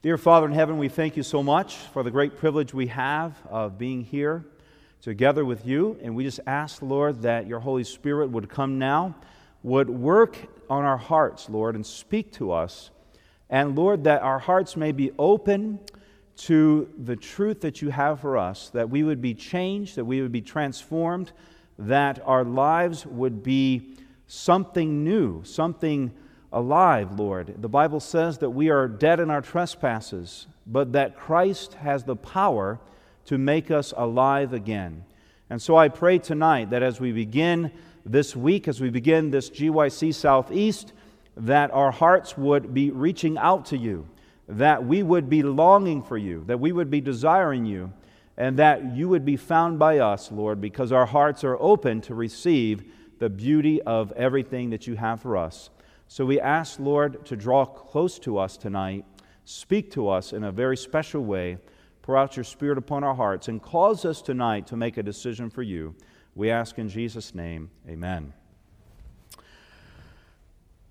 Dear Father in heaven, we thank you so much for the great privilege we have of being here together with you. And we just ask, Lord, that your Holy Spirit would come now, would work on our hearts, Lord, and speak to us. And Lord, that our hearts may be open to the truth that you have for us, that we would be changed, that we would be transformed, that our lives would be something new, something alive, Lord. The Bible says that we are dead in our trespasses, but that Christ has the power to make us alive again. And so I pray tonight that as we begin this week, as we begin this GYC Southeast, that our hearts would be reaching out to you, that we would be longing for you, that we would be desiring you, and that you would be found by us, Lord, because our hearts are open to receive the beauty of everything that you have for us. So we ask, Lord, to draw close to us tonight, speak to us in a very special way, pour out your Spirit upon our hearts, and cause us tonight to make a decision for you. We ask in Jesus' name, amen. A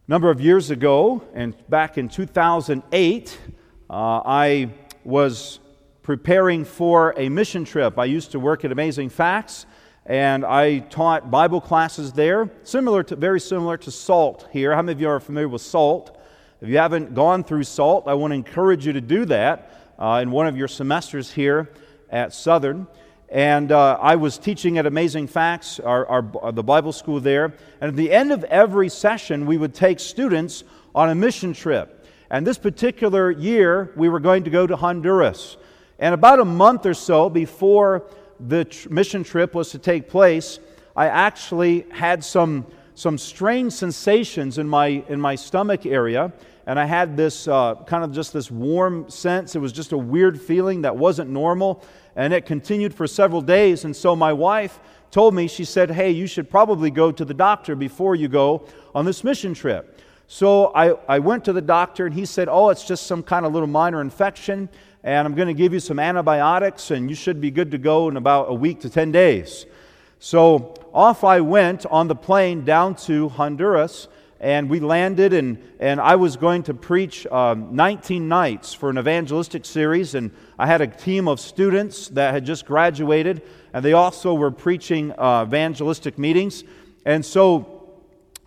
number of years ago, and back in 2008, uh, I was preparing for a mission trip. I used to work at Amazing Facts and I taught Bible classes there, similar to, very similar to SALT here. How many of you are familiar with SALT? If you haven't gone through SALT, I want to encourage you to do that uh, in one of your semesters here at Southern. And uh, I was teaching at Amazing Facts, our, our, the Bible school there. And at the end of every session, we would take students on a mission trip. And this particular year, we were going to go to Honduras. And about a month or so before the tr- mission trip was to take place, I actually had some, some strange sensations in my, in my stomach area. And I had this uh, kind of just this warm sense. It was just a weird feeling that wasn't normal. And it continued for several days. And so my wife told me, she said, Hey, you should probably go to the doctor before you go on this mission trip. So I, I went to the doctor, and he said, Oh, it's just some kind of little minor infection and I'm going to give you some antibiotics, and you should be good to go in about a week to 10 days. So off I went on the plane down to Honduras, and we landed, and, and I was going to preach um, 19 nights for an evangelistic series, and I had a team of students that had just graduated, and they also were preaching uh, evangelistic meetings. And so,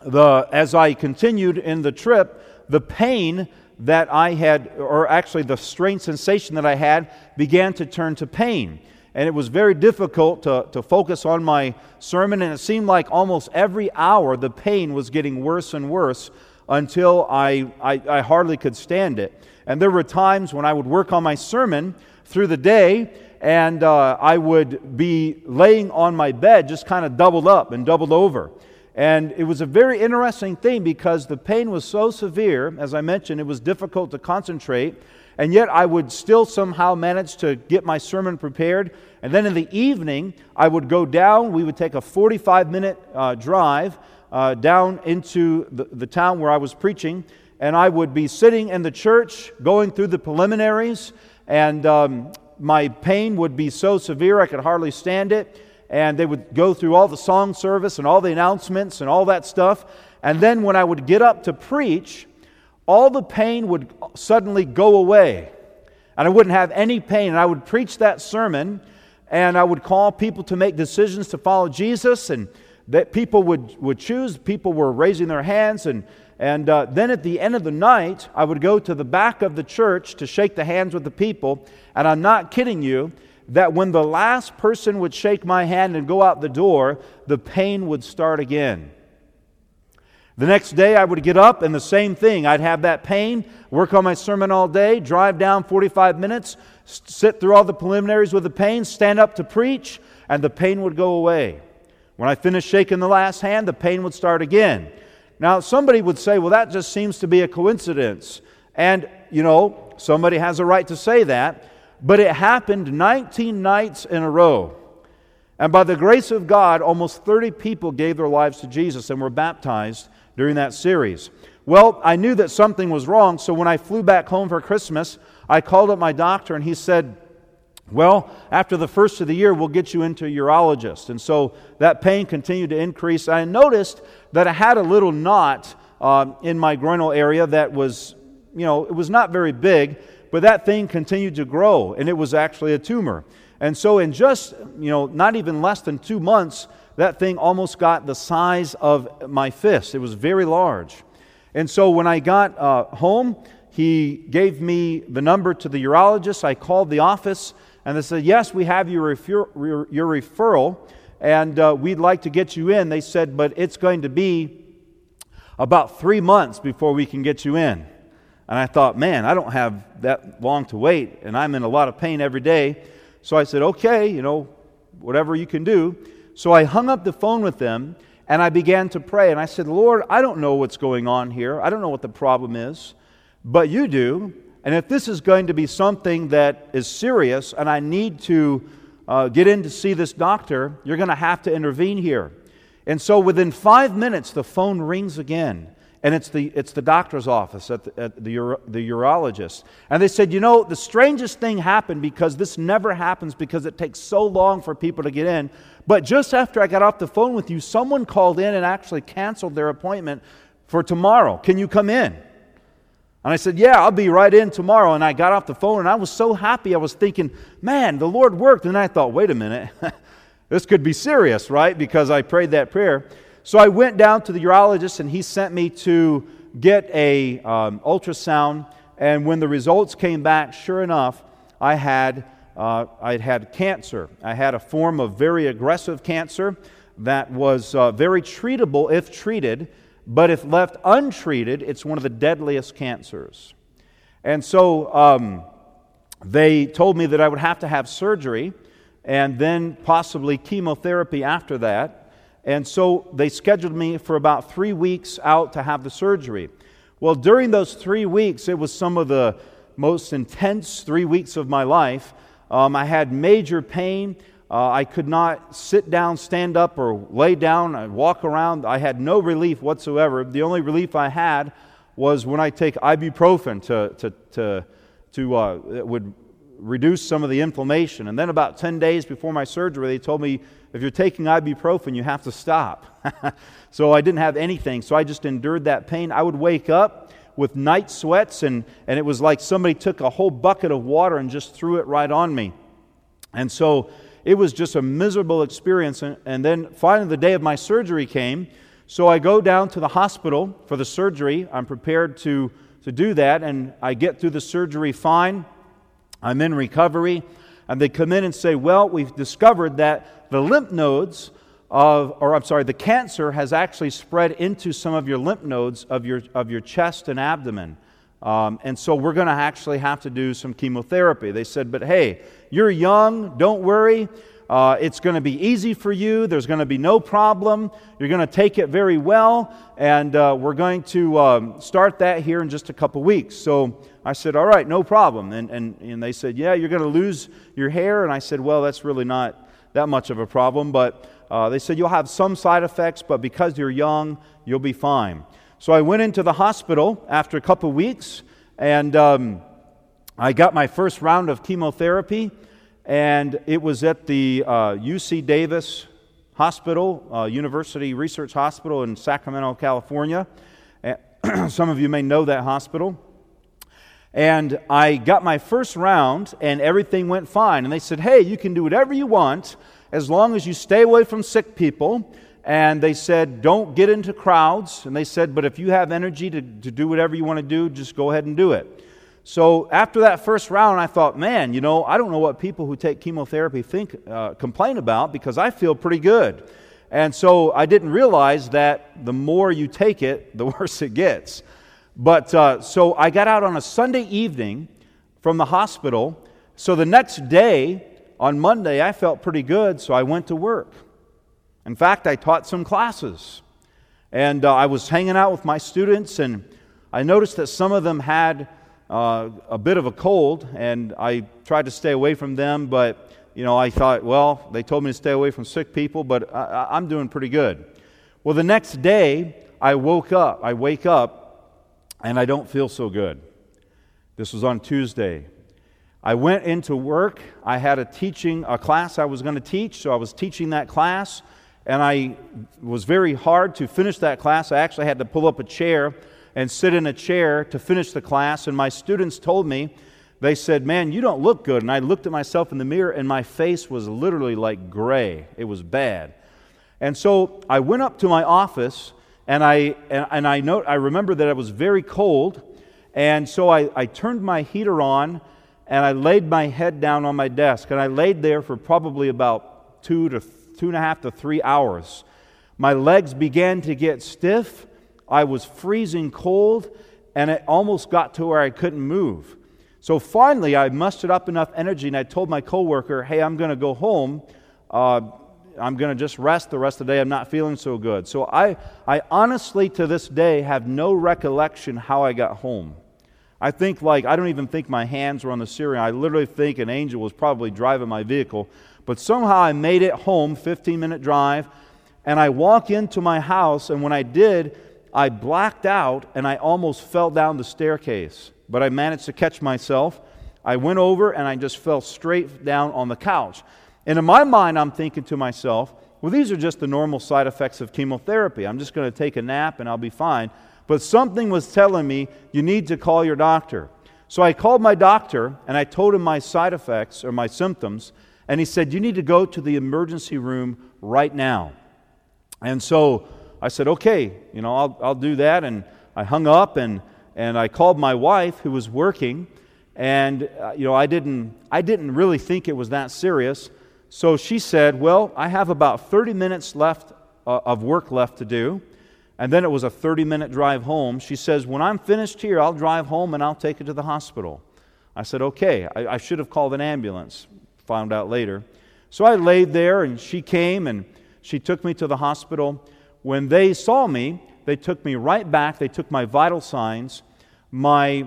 the, as I continued in the trip, the pain that I had, or actually the strange sensation that I had, began to turn to pain. And it was very difficult to, to focus on my sermon, and it seemed like almost every hour the pain was getting worse and worse until I, I, I hardly could stand it. And there were times when I would work on my sermon through the day, and uh, I would be laying on my bed just kind of doubled up and doubled over. And it was a very interesting thing because the pain was so severe, as I mentioned, it was difficult to concentrate. And yet I would still somehow manage to get my sermon prepared. And then in the evening, I would go down. We would take a 45 minute uh, drive uh, down into the, the town where I was preaching. And I would be sitting in the church going through the preliminaries. And um, my pain would be so severe I could hardly stand it and they would go through all the song service and all the announcements and all that stuff. And then when I would get up to preach, all the pain would suddenly go away. And I wouldn't have any pain. And I would preach that sermon and I would call people to make decisions to follow Jesus. And that people would, would choose. People were raising their hands. And, and uh, then at the end of the night, I would go to the back of the church to shake the hands with the people. And I'm not kidding you that when the last person would shake my hand and go out the door, the pain would start again. The next day, I would get up and the same thing. I'd have that pain, work on my sermon all day, drive down 45 minutes, sit through all the preliminaries with the pain, stand up to preach, and the pain would go away. When I finished shaking the last hand, the pain would start again. Now, somebody would say, well, that just seems to be a coincidence. And, you know, somebody has a right to say that. But it happened 19 nights in a row. And by the grace of God, almost 30 people gave their lives to Jesus and were baptized during that series. Well, I knew that something was wrong, so when I flew back home for Christmas, I called up my doctor and he said, Well, after the first of the year, we'll get you into a urologist. And so that pain continued to increase. I noticed that I had a little knot uh, in my groinal area that was, you know, it was not very big, but that thing continued to grow, and it was actually a tumor. And so, in just, you know, not even less than two months, that thing almost got the size of my fist. It was very large. And so, when I got uh, home, he gave me the number to the urologist. I called the office, and they said, Yes, we have your, refer- your referral, and uh, we'd like to get you in. They said, But it's going to be about three months before we can get you in. And I thought, man, I don't have that long to wait, and I'm in a lot of pain every day. So I said, okay, you know, whatever you can do. So I hung up the phone with them, and I began to pray. And I said, Lord, I don't know what's going on here. I don't know what the problem is, but you do. And if this is going to be something that is serious and I need to uh, get in to see this doctor, you're going to have to intervene here. And so within five minutes, the phone rings again. And it's the, it's the doctor's office at, the, at the, uro, the urologist. And they said, You know, the strangest thing happened because this never happens because it takes so long for people to get in. But just after I got off the phone with you, someone called in and actually canceled their appointment for tomorrow. Can you come in? And I said, Yeah, I'll be right in tomorrow. And I got off the phone and I was so happy. I was thinking, Man, the Lord worked. And I thought, Wait a minute. This could be serious, right? Because I prayed that prayer. So I went down to the urologist and he sent me to get a um, ultrasound. And when the results came back, sure enough, I had uh, I had cancer. I had a form of very aggressive cancer that was uh, very treatable if treated, but if left untreated, it's one of the deadliest cancers. And so um, they told me that I would have to have surgery and then possibly chemotherapy after that. And so they scheduled me for about three weeks out to have the surgery. Well, during those three weeks, it was some of the most intense three weeks of my life. Um, I had major pain. Uh, I could not sit down, stand up, or lay down, and walk around. I had no relief whatsoever. The only relief I had was when I take ibuprofen to, to, to, to uh, would reduce some of the inflammation. And then about 10 days before my surgery, they told me, if you're taking ibuprofen, you have to stop. so I didn't have anything. So I just endured that pain. I would wake up with night sweats, and, and it was like somebody took a whole bucket of water and just threw it right on me. And so it was just a miserable experience. And, and then finally, the day of my surgery came. So I go down to the hospital for the surgery. I'm prepared to, to do that, and I get through the surgery fine. I'm in recovery. And they come in and say, Well, we've discovered that the lymph nodes of, or I'm sorry, the cancer has actually spread into some of your lymph nodes of your, of your chest and abdomen. Um, and so we're going to actually have to do some chemotherapy. They said, But hey, you're young, don't worry. Uh, it's going to be easy for you. There's going to be no problem. You're going to take it very well. And uh, we're going to um, start that here in just a couple weeks. So I said, All right, no problem. And, and, and they said, Yeah, you're going to lose your hair. And I said, Well, that's really not that much of a problem. But uh, they said, You'll have some side effects, but because you're young, you'll be fine. So I went into the hospital after a couple weeks, and um, I got my first round of chemotherapy, and it was at the uh, UC Davis Hospital, uh, University Research Hospital in Sacramento, California. some of you may know that hospital. And I got my first round, and everything went fine. And they said, Hey, you can do whatever you want as long as you stay away from sick people. And they said, Don't get into crowds. And they said, But if you have energy to, to do whatever you want to do, just go ahead and do it. So after that first round, I thought, Man, you know, I don't know what people who take chemotherapy think, uh, complain about because I feel pretty good. And so I didn't realize that the more you take it, the worse it gets. But uh, so I got out on a Sunday evening from the hospital. So the next day, on Monday, I felt pretty good, so I went to work. In fact, I taught some classes. And uh, I was hanging out with my students, and I noticed that some of them had uh, a bit of a cold, and I tried to stay away from them, but you know, I thought, well, they told me to stay away from sick people, but I, I'm doing pretty good. Well, the next day, I woke up. I wake up, and I don't feel so good. This was on Tuesday. I went into work. I had a teaching, a class I was going to teach, so I was teaching that class, and I was very hard to finish that class. I actually had to pull up a chair and sit in a chair to finish the class, and my students told me they said, Man, you don't look good. And I looked at myself in the mirror, and my face was literally like gray. It was bad. And so I went up to my office, and I, and, I, note, I remember that it was very cold. And so I, I turned my heater on, and I laid my head down on my desk. And I laid there for probably about two to two and a half to three hours. My legs began to get stiff. I was freezing cold, and it almost got to where I couldn't move. So finally, I mustered up enough energy and I told my coworker, hey, I'm going to go home. Uh, I'm going to just rest the rest of the day. I'm not feeling so good. So I, I honestly, to this day, have no recollection how I got home. I think, like, I don't even think my hands were on the steering. I literally think an angel was probably driving my vehicle. But somehow I made it home, 15 minute drive, and I walk into my house, and when I did, I blacked out and I almost fell down the staircase but I managed to catch myself. I went over and I just fell straight down on the couch. And in my mind, I'm thinking to myself, well, these are just the normal side effects of chemotherapy. I'm just going to take a nap and I'll be fine. But something was telling me, you need to call your doctor. So I called my doctor and I told him my side effects or my symptoms. And he said, You need to go to the emergency room right now. And so I said, Okay, you know, I'll, I'll do that. And I hung up and and I called my wife who was working, and uh, you know I didn't I didn't really think it was that serious. So she said, "Well, I have about 30 minutes left uh, of work left to do." And then it was a 30 minute drive home. She says, When I'm finished here, I'll drive home and I'll take it to the hospital. I said, Okay. I, I should have called an ambulance. Found out later. So I laid there and she came and she took me to the hospital. When they saw me, they took me right back. They took my vital signs my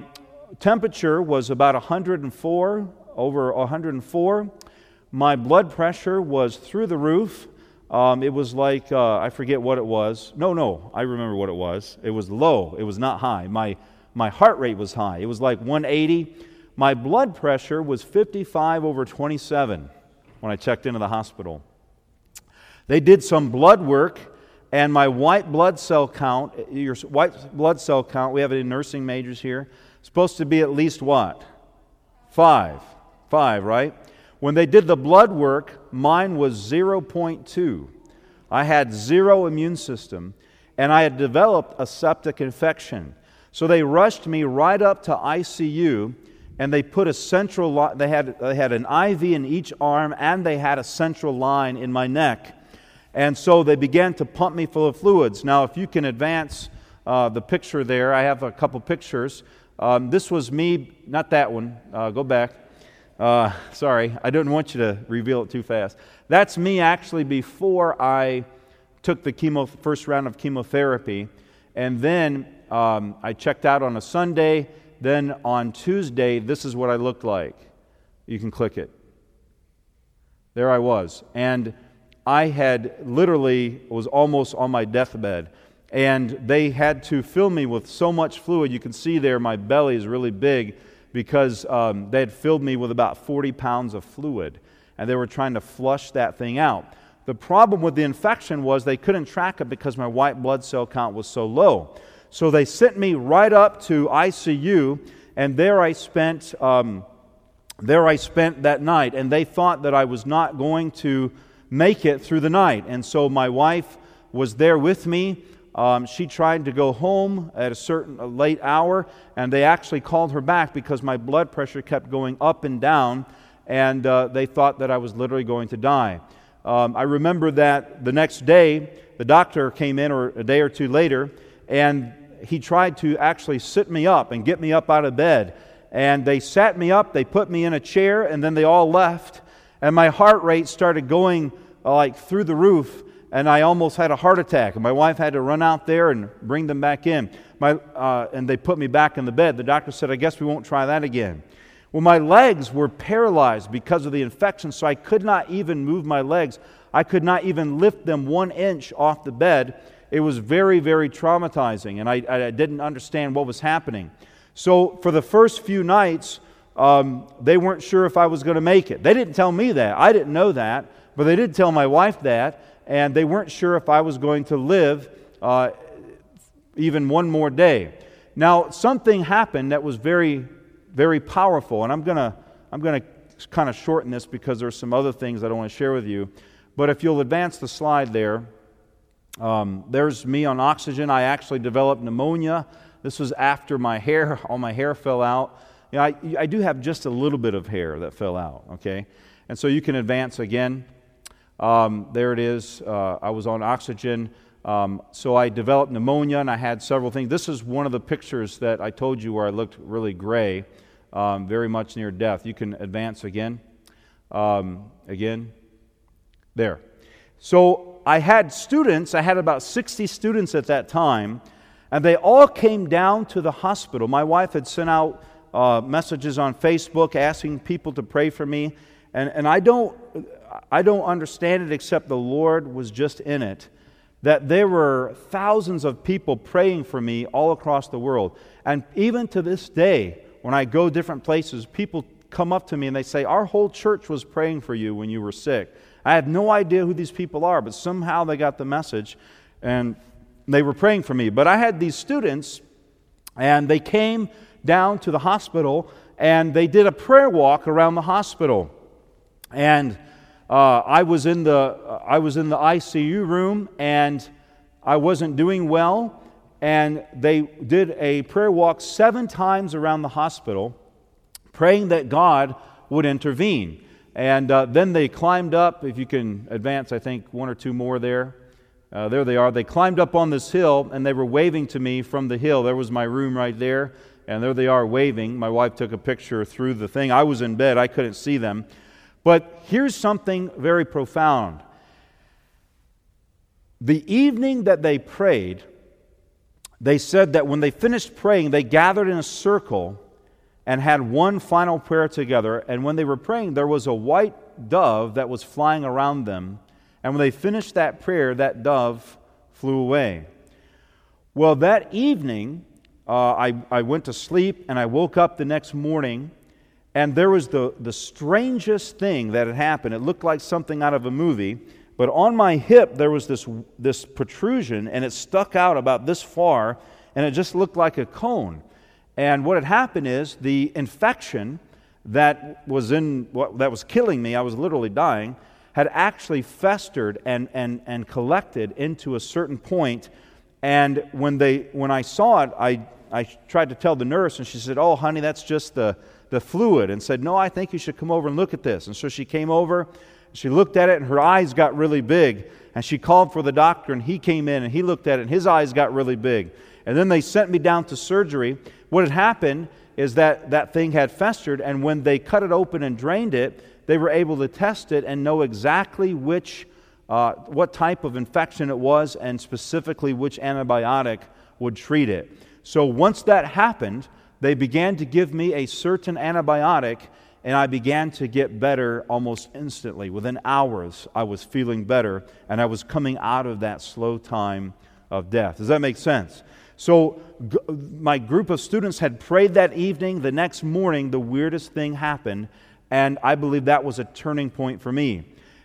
temperature was about 104, over 104. My blood pressure was through the roof. Um, it was like, uh, I forget what it was. No, no, I remember what it was. It was low, it was not high. My, my heart rate was high. It was like 180. My blood pressure was 55 over 27 when I checked into the hospital. They did some blood work and my white blood cell count, your white blood cell count, we have it in nursing majors here, supposed to be at least what? Five. Five, right? When they did the blood work, mine was 0.2. I had zero immune system, and I had developed a septic infection. So they rushed me right up to ICU, and they put a central line. They had, they had an IV in each arm, and they had a central line in my neck. And so they began to pump me full of fluids. Now, if you can advance uh, the picture there, I have a couple pictures. Um, this was me, not that one, uh, go back. Uh, sorry, I didn't want you to reveal it too fast. That's me actually before I took the chemo, first round of chemotherapy. And then um, I checked out on a Sunday. Then on Tuesday, this is what I looked like. You can click it. There I was. And I had literally was almost on my deathbed. And they had to fill me with so much fluid. You can see there my belly is really big because um, they had filled me with about 40 pounds of fluid. And they were trying to flush that thing out. The problem with the infection was they couldn't track it because my white blood cell count was so low. So they sent me right up to ICU, and there I spent. Um, there I spent that night, and they thought that I was not going to make it through the night. And so my wife was there with me. Um, she tried to go home at a certain a late hour, and they actually called her back because my blood pressure kept going up and down, and uh, they thought that I was literally going to die. Um, I remember that the next day, the doctor came in, or a day or two later, and he tried to actually sit me up and get me up out of bed. And they sat me up, they put me in a chair, and then they all left. And my heart rate started going like through the roof, and I almost had a heart attack. And my wife had to run out there and bring them back in. My, uh, and they put me back in the bed. The doctor said, I guess we won't try that again. Well, my legs were paralyzed because of the infection, so I could not even move my legs. I could not even lift them one inch off the bed. It was very, very traumatizing, and I, I didn't understand what was happening. So, for the first few nights, um, they weren't sure if I was going to make it. They didn't tell me that. I didn't know that. But they did tell my wife that, and they weren't sure if I was going to live uh, even one more day. Now, something happened that was very, very powerful. And I'm going to I'm to kind of shorten this because there's some other things I don't want to share with you. But if you'll advance the slide there, um, there's me on oxygen. I actually developed pneumonia. This was after my hair, all my hair fell out. You know, I, I do have just a little bit of hair that fell out, okay? And so you can advance again. Um, there it is. Uh, I was on oxygen. Um, so I developed pneumonia and I had several things. This is one of the pictures that I told you where I looked really gray, um, very much near death. You can advance again. Um, again. There. So I had students, I had about 60 students at that time, and they all came down to the hospital. My wife had sent out uh, messages on Facebook asking people to pray for me, and, and I, don't, I don't understand it except the Lord was just in it that there were thousands of people praying for me all across the world. And even to this day, when I go different places, people come up to me and they say, Our whole church was praying for you when you were sick. I have no idea who these people are, but somehow they got the message and they were praying for me. But I had these students, and they came down to the hospital and they did a prayer walk around the hospital. And uh, I, was in the, uh, I was in the ICU room and I wasn't doing well. And they did a prayer walk seven times around the hospital, praying that God would intervene. And uh, then they climbed up, if you can advance, I think one or two more there. Uh, there they are. They climbed up on this hill and they were waving to me from the hill. There was my room right there. And there they are waving. My wife took a picture through the thing. I was in bed, I couldn't see them. But here's something very profound. The evening that they prayed, they said that when they finished praying, they gathered in a circle and had one final prayer together. And when they were praying, there was a white dove that was flying around them. And when they finished that prayer, that dove flew away. Well, that evening, uh, I, I went to sleep and I woke up the next morning and there was the, the strangest thing that had happened. It looked like something out of a movie, but on my hip there was this, this protrusion, and it stuck out about this far, and it just looked like a cone. And what had happened is the infection that was in what that was killing me, I was literally dying, had actually festered and, and, and collected into a certain point. And when, they, when I saw it, I, I tried to tell the nurse, and she said, Oh, honey, that's just the, the fluid and said, No, I think you should come over and look at this. And so she came over, she looked at it, and her eyes got really big. And she called for the doctor, and he came in and he looked at it, and his eyes got really big. And then they sent me down to surgery. What had happened is that that thing had festered, and when they cut it open and drained it, they were able to test it and know exactly which, uh, what type of infection it was, and specifically which antibiotic would treat it. So once that happened, they began to give me a certain antibiotic, and I began to get better almost instantly. Within hours, I was feeling better, and I was coming out of that slow time of death. Does that make sense? So, g- my group of students had prayed that evening. The next morning, the weirdest thing happened, and I believe that was a turning point for me.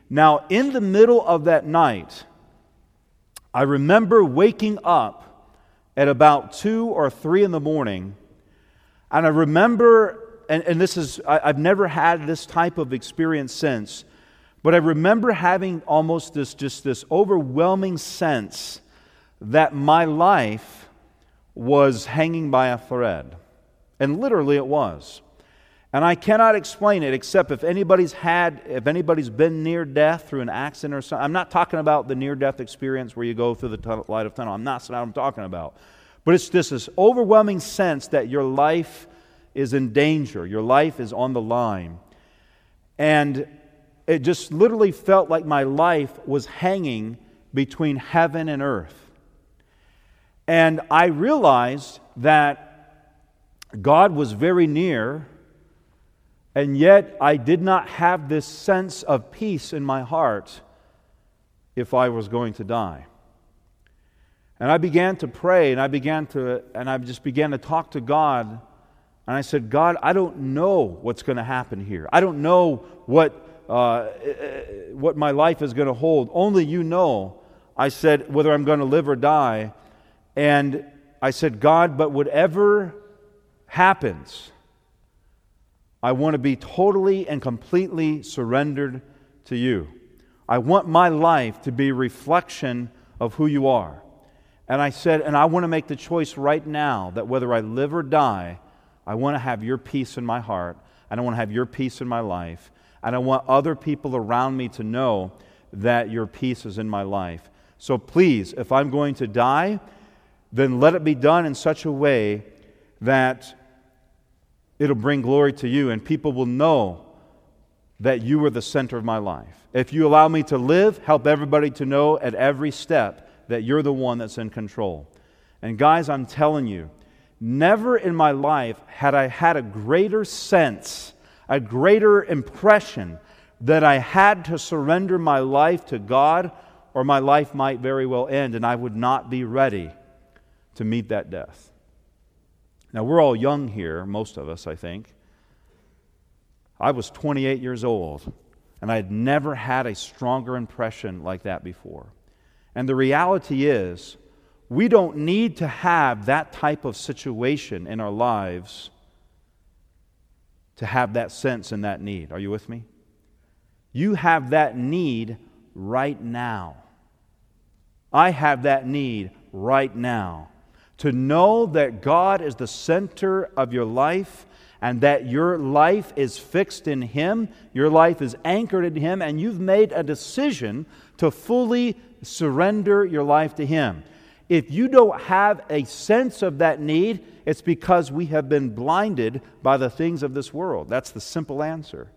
Now, in the middle of that night, I remember waking up at about 2 or 3 in the morning and I remember, and, and this is, I, I've never had this type of experience since, but I remember having almost this, just this overwhelming sense that my life was hanging by a thread. And literally it was. And I cannot explain it except if anybody's had, if anybody's been near death through an accident or something. I'm not talking about the near death experience where you go through the light of tunnel. I'm not what I'm talking about. But it's just this overwhelming sense that your life is in danger, your life is on the line. And it just literally felt like my life was hanging between heaven and earth. And I realized that God was very near, and yet I did not have this sense of peace in my heart if I was going to die. And I began to pray and I began to, and I just began to talk to God. And I said, God, I don't know what's going to happen here. I don't know what, uh, what my life is going to hold. Only you know. I said, whether I'm going to live or die. And I said, God, but whatever happens, I want to be totally and completely surrendered to you. I want my life to be reflection of who you are. And I said, and I want to make the choice right now that whether I live or die, I want to have your peace in my heart, and I want to have your peace in my life, and I want other people around me to know that your peace is in my life. So please, if I'm going to die, then let it be done in such a way that it'll bring glory to you, and people will know that you are the center of my life. If you allow me to live, help everybody to know at every step that you're the one that's in control. And guys, I'm telling you, never in my life had I had a greater sense, a greater impression that I had to surrender my life to God or my life might very well end and I would not be ready to meet that death. Now, we're all young here, most of us, I think. I was 28 years old, and I had never had a stronger impression like that before. And the reality is, we don't need to have that type of situation in our lives to have that sense and that need. Are you with me? You have that need right now. I have that need right now to know that God is the center of your life and that your life is fixed in Him, your life is anchored in Him, and you've made a decision to fully surrender your life to Him. If you don't have a sense of that need, it's because we have been blinded by the things of this world. That's the simple answer.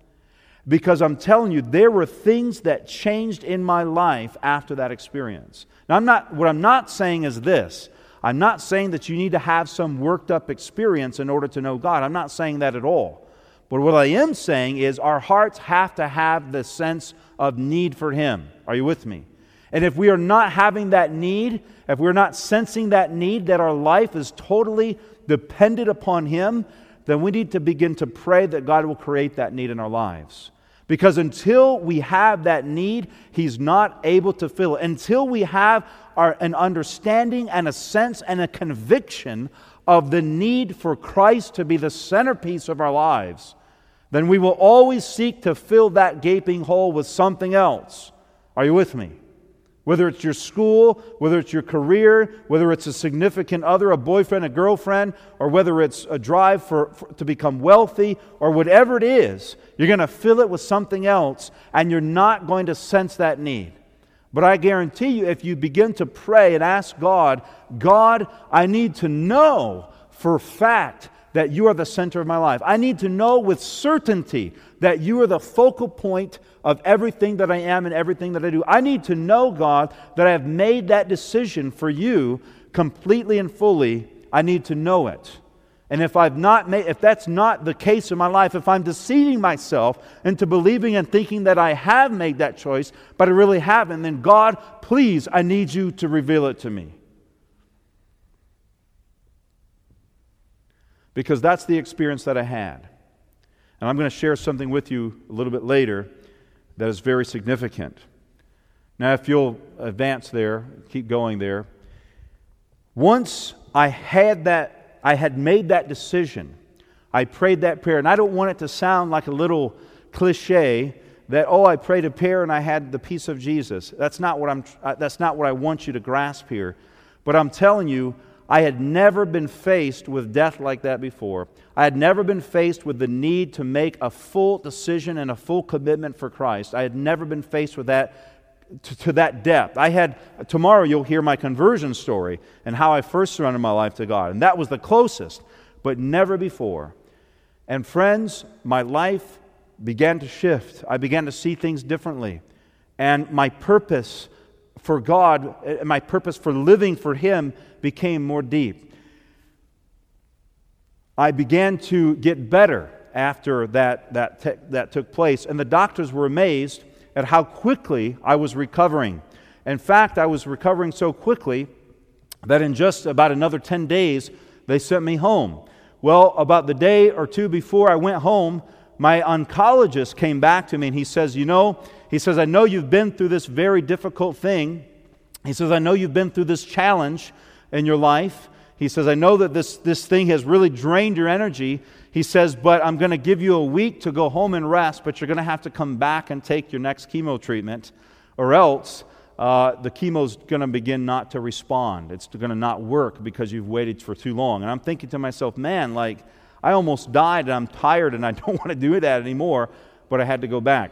Because I'm telling you, there were things that changed in my life after that experience. Now, I'm not, what I'm not saying is this I'm not saying that you need to have some worked up experience in order to know God. I'm not saying that at all. But what I am saying is our hearts have to have the sense of need for Him. Are you with me? And if we are not having that need, if we're not sensing that need, that our life is totally dependent upon Him, then we need to begin to pray that God will create that need in our lives. Because until we have that need, He's not able to fill it. Until we have our, an understanding and a sense and a conviction of the need for Christ to be the centerpiece of our lives, then we will always seek to fill that gaping hole with something else. Are you with me? Whether it's your school, whether it's your career, whether it's a significant other, a boyfriend, a girlfriend, or whether it's a drive for, for, to become wealthy, or whatever it is, you're going to fill it with something else, and you're not going to sense that need. But I guarantee you, if you begin to pray and ask God, God, I need to know for fact that you are the center of my life. I need to know with certainty that you are the focal point of everything that I am and everything that I do. I need to know, God, that I have made that decision for you completely and fully. I need to know it. And if I've not made, if that's not the case in my life, if I'm deceiving myself into believing and thinking that I have made that choice, but I really haven't, then God, please, I need you to reveal it to me. Because that's the experience that I had. And I'm going to share something with you a little bit later that is very significant. Now, if you'll advance there, keep going there. Once I had that, I had made that decision. I prayed that prayer, and I don't want it to sound like a little cliche that oh, I prayed a prayer and I had the peace of Jesus. That's not what I'm. Uh, that's not what I want you to grasp here. But I'm telling you, I had never been faced with death like that before. I had never been faced with the need to make a full decision and a full commitment for Christ. I had never been faced with that to, to, that depth. I had, tomorrow you'll hear my conversion story and how I first surrendered my life to God. And that was the closest, but never before. And friends, my life began to shift. I began to see things differently. And my purpose for God, uh, my purpose for living for Him became more deep. I began to get better after that, that, te- that took place, and the doctors were amazed at how quickly I was recovering. In fact, I was recovering so quickly that in just about another 10 days, they sent me home. Well, about the day or two before I went home, my oncologist came back to me and he says, You know, he says, I know you've been through this very difficult thing. He says, I know you've been through this challenge in your life. He says, I know that this, this thing has really drained your energy. He says, but I'm going to give you a week to go home and rest, but you're going to have to come back and take your next chemo treatment, or else uh, the chemo's going to begin not to respond. It's going to not work because you've waited for too long. And I'm thinking to myself, man, like, I almost died and I'm tired and I don't want to do that anymore, but I had to go back.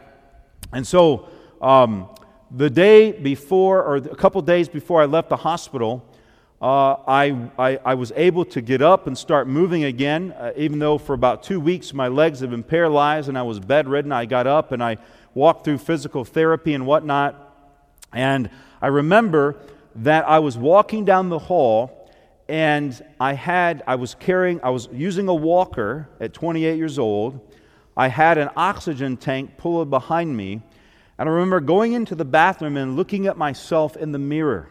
And so, um, the day before, or a couple days before I left the hospital, uh, I, I, I, was able to get up and start moving again, uh, even though for about two weeks my legs had been paralyzed and I was bedridden. I got up and I walked through physical therapy and whatnot. And I remember that I was walking down the hall and I had, I was carrying, I was using a walker at 28 years old. I had an oxygen tank pulled behind me. And I remember going into the bathroom and looking at myself in the mirror.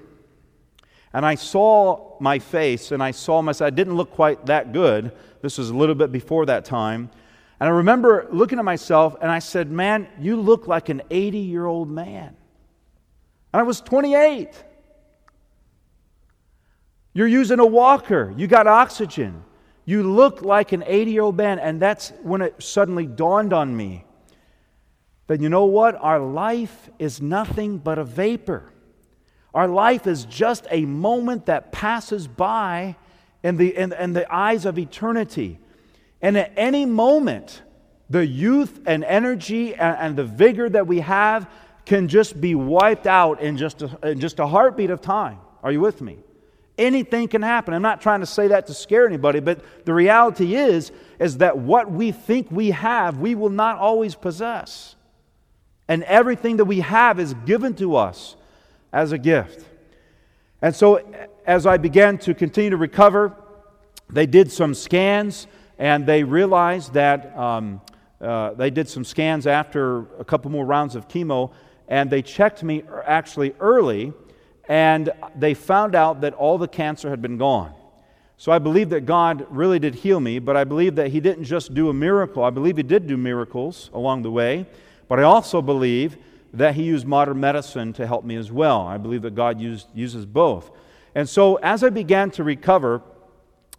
And I saw my face and I saw myself. I didn't look quite that good. This was a little bit before that time. And I remember looking at myself and I said, Man, you look like an 80 year old man. And I was 28. You're using a walker, you got oxygen. You look like an 80 year old man. And that's when it suddenly dawned on me that you know what? Our life is nothing but a vapor. Our life is just a moment that passes by in the, in, in the eyes of eternity. And at any moment, the youth and energy and, and the vigor that we have can just be wiped out in just a, in just a heartbeat of time. Are you with me? Anything can happen. I'm not trying to say that to scare anybody, but the reality is is that what we think we have, we will not always possess. And everything that we have is given to us as a gift. And so as I began to continue to recover, they did some scans and they realized that um, uh, they did some scans after a couple more rounds of chemo and they checked me actually early, and they found out that all the cancer had been gone. So I believe that God really did heal me, but I believe that He didn't just do a miracle. I believe He did do miracles along the way, but I also believe that He used modern medicine to help me as well. I believe that God used, uses both. And so as I began to recover,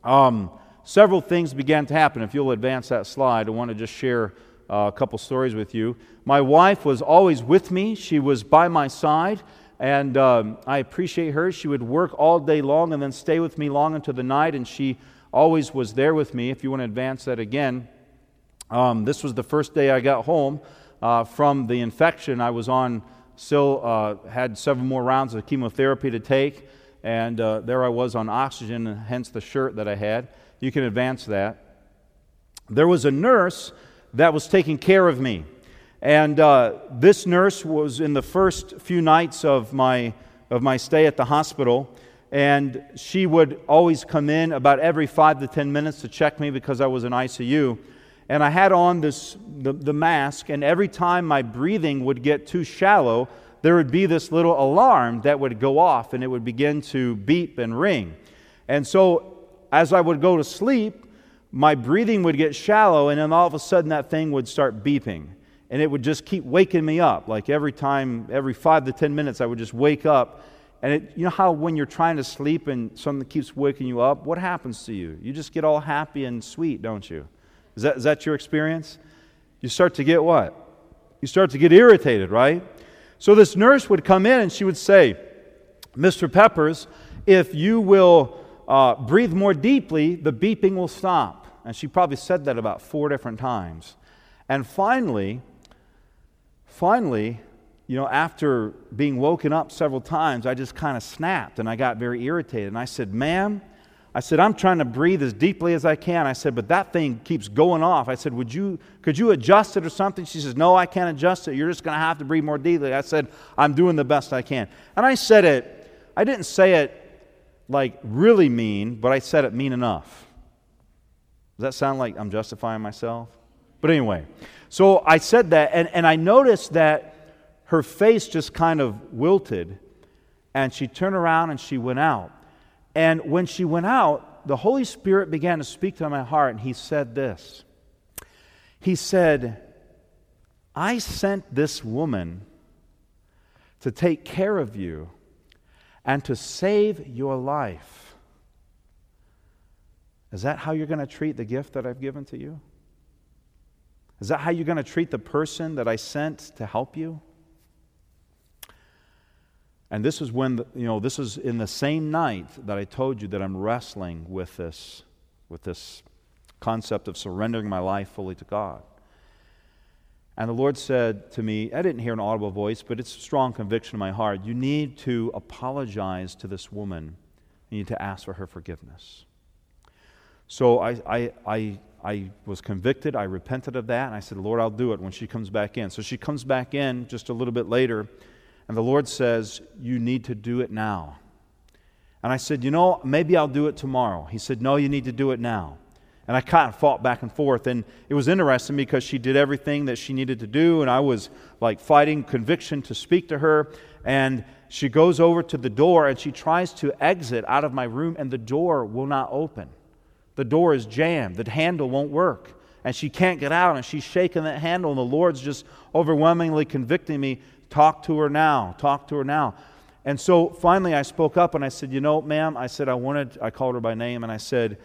um, several things began to happen. If you'll advance that slide, I want to just share uh, a couple stories with you. My wife was always with me, she was by my side, and um, I appreciate her. She would work all day long and then stay with me long into the night, and she always was there with me. If you want to advance that again, um, this was the first day I got home uh, from the infection. I was on, still uh, had several more rounds of chemotherapy to take, and uh, there I was on oxygen, and hence the shirt that I had. You can advance that. There was a nurse that was taking care of me. And uh, this nurse was in the first few nights of my, of my stay at the hospital. And she would always come in about every five to ten minutes to check me because I was in ICU. And I had on this, the, the mask, and every time my breathing would get too shallow, there would be this little alarm that would go off and it would begin to beep and ring. And so, as I would go to sleep, my breathing would get shallow, and then all of a sudden that thing would start beeping. And it would just keep waking me up. Like every time, every five to ten minutes, I would just wake up. And it, you know how when you're trying to sleep and something keeps waking you up, what happens to you? You just get all happy and sweet, don't you? Is that, is that your experience? You start to get what? You start to get irritated, right? So this nurse would come in and she would say, Mr. Peppers, if you will uh, breathe more deeply, the beeping will stop. And she probably said that about four different times. And finally, finally, you know, after being woken up several times, I just kind of snapped and I got very irritated. And I said, Ma'am, I said, I'm trying to breathe as deeply as I can. I said, but that thing keeps going off. I said, Would you could you adjust it or something? She says, No, I can't adjust it. You're just gonna have to breathe more deeply. I said, I'm doing the best I can. And I said it, I didn't say it like really mean, but I said it mean enough. Does that sound like I'm justifying myself? But anyway, so I said that, and, and I noticed that her face just kind of wilted, and she turned around and she went out. And when she went out, the Holy Spirit began to speak to my heart, and He said this He said, I sent this woman to take care of you and to save your life. Is that how you're going to treat the gift that I've given to you? Is that how you're going to treat the person that I sent to help you? And this is when, the, you know, this is in the same night that I told you that I'm wrestling with this, with this concept of surrendering my life fully to God. And the Lord said to me, I didn't hear an audible voice, but it's a strong conviction in my heart. You need to apologize to this woman. You need to ask for her forgiveness. So I, I, I, I was convicted. I repented of that. And I said, Lord, I'll do it when she comes back in. So she comes back in just a little bit later. And the Lord says, You need to do it now. And I said, You know, maybe I'll do it tomorrow. He said, No, you need to do it now. And I kind of fought back and forth. And it was interesting because she did everything that she needed to do. And I was like fighting conviction to speak to her. And she goes over to the door and she tries to exit out of my room, and the door will not open. The door is jammed, the handle won't work. And she can't get out, and she's shaking that handle, and the Lord's just overwhelmingly convicting me talk to her now, talk to her now. And so finally I spoke up and I said, You know, ma'am, I said, I wanted, I called her by name, and I said,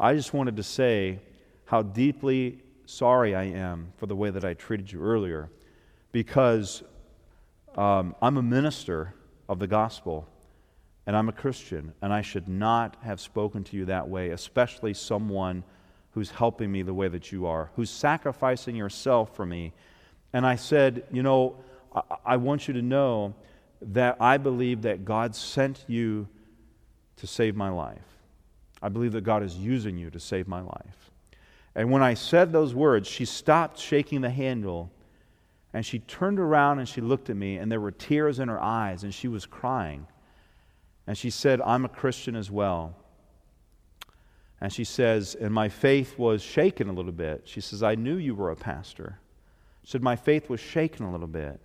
I just wanted to say how deeply sorry I am for the way that I treated you earlier because um, I'm a minister of the gospel and I'm a Christian, and I should not have spoken to you that way, especially someone who's helping me the way that you are, who's sacrificing yourself for me. And I said, You know, I want you to know that I believe that God sent you to save my life. I believe that God is using you to save my life. And when I said those words, she stopped shaking the handle and she turned around and she looked at me, and there were tears in her eyes, and she was crying. And she said, I'm a Christian as well. And she says, and my faith was shaken a little bit. She says, I knew you were a pastor. She said, my faith was shaken a little bit.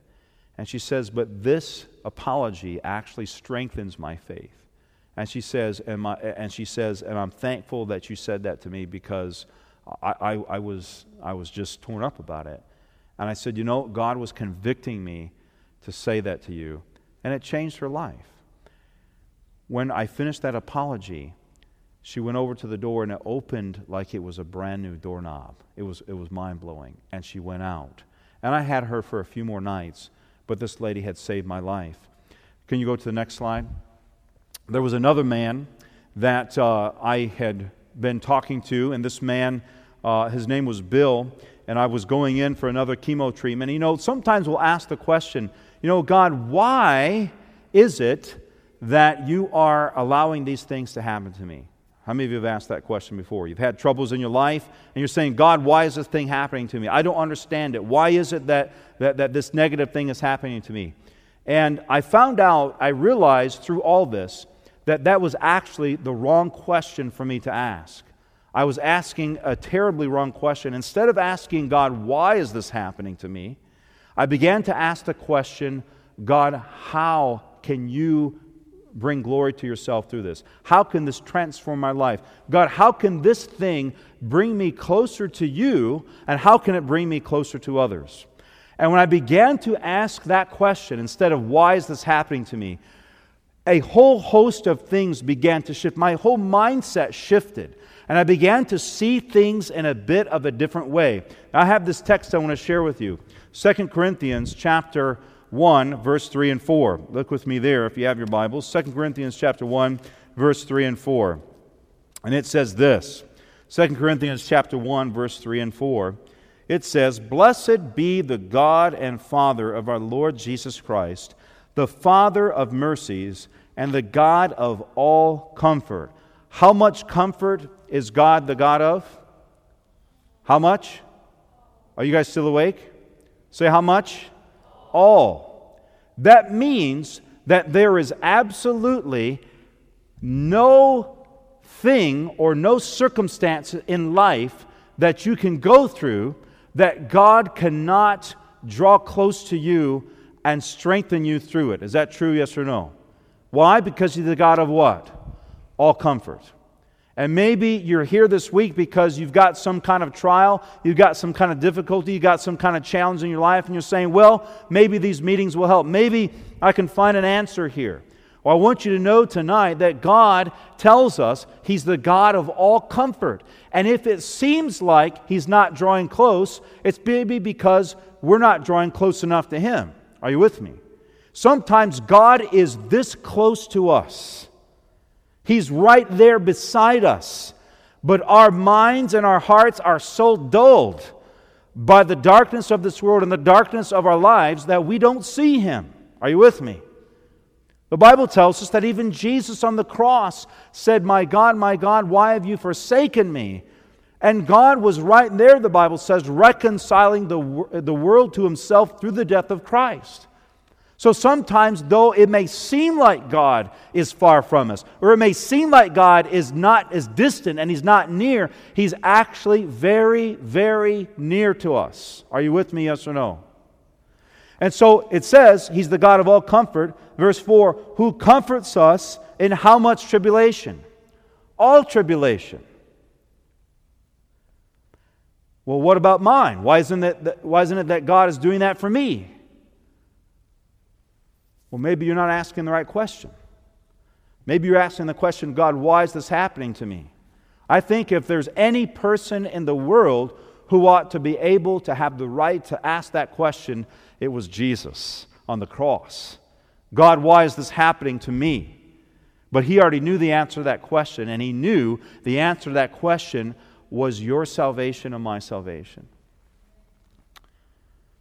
And she says, but this apology actually strengthens my faith. And she says, and, my, and she says, and I'm thankful that you said that to me because I, I, I, was, I was just torn up about it. And I said, you know, God was convicting me to say that to you. And it changed her life. When I finished that apology, she went over to the door and it opened like it was a brand new doorknob. It was, it was mind blowing. And she went out. And I had her for a few more nights, but this lady had saved my life. Can you go to the next slide? There was another man that uh, I had been talking to, and this man, uh, his name was Bill, and I was going in for another chemo treatment. You know, sometimes we'll ask the question, you know, God, why is it that you are allowing these things to happen to me? How many of you have asked that question before? You've had troubles in your life, and you're saying, God, why is this thing happening to me? I don't understand it. Why is it that, that, that this negative thing is happening to me? And I found out, I realized through all this, that that was actually the wrong question for me to ask. I was asking a terribly wrong question. Instead of asking God, why is this happening to me? I began to ask the question, God, how can you bring glory to yourself through this? How can this transform my life? God, how can this thing bring me closer to you, and how can it bring me closer to others? And when I began to ask that question, instead of why is this happening to me, a whole host of things began to shift. My whole mindset shifted. And I began to see things in a bit of a different way. I have this text I want to share with you. 2 Corinthians chapter 1, verse 3 and 4. Look with me there if you have your Bibles. 2 Corinthians chapter 1, verse 3 and 4. And it says this 2 Corinthians chapter 1, verse 3 and 4. It says, Blessed be the God and Father of our Lord Jesus Christ the Father of mercies and the God of all comfort. How much comfort is God the God of? How much? Are you guys still awake? Say how much? All. That means that there is absolutely no thing or no circumstance in life that you can go through that God cannot draw close to you and strengthen you through it. Is that true, yes or no? Why? Because He's the God of what? All comfort. And maybe you're here this week because you've got some kind of trial, you've got some kind of difficulty, you've got some kind of challenge in your life, and you're saying, well, maybe these meetings will help. Maybe I can find an answer here. Well, I want you to know tonight that God tells us He's the God of all comfort. And if it seems like He's not drawing close, it's maybe because we're not drawing close enough to Him. Are you with me? Sometimes God is this close to us, He's right there beside us. But our minds and our hearts are so dulled by the darkness of this world and the darkness of our lives that we don't see Him. Are you with me? The Bible tells us that even Jesus on the cross said, My God, my God, why have you forsaken me? And God was right there, the Bible says, reconciling the, the world to himself through the death of Christ. So sometimes, though it may seem like God is far from us, or it may seem like God is not as distant and He's not near, He's actually very, very near to us. Are you with me, yes or no? And so it says, He's the God of all comfort. Verse 4 Who comforts us in how much tribulation? All tribulation. Well, what about mine? Why isn't it, why isn't it that God is doing that for me? Well, maybe you're not asking the right question. Maybe you're asking the question, God, why is this happening to me? I think if there's any person in the world who ought to be able to have the right to ask that question, it was Jesus on the cross. God, why is this happening to me? But he already knew the answer to that question, and he knew the answer to that question was your salvation and my salvation.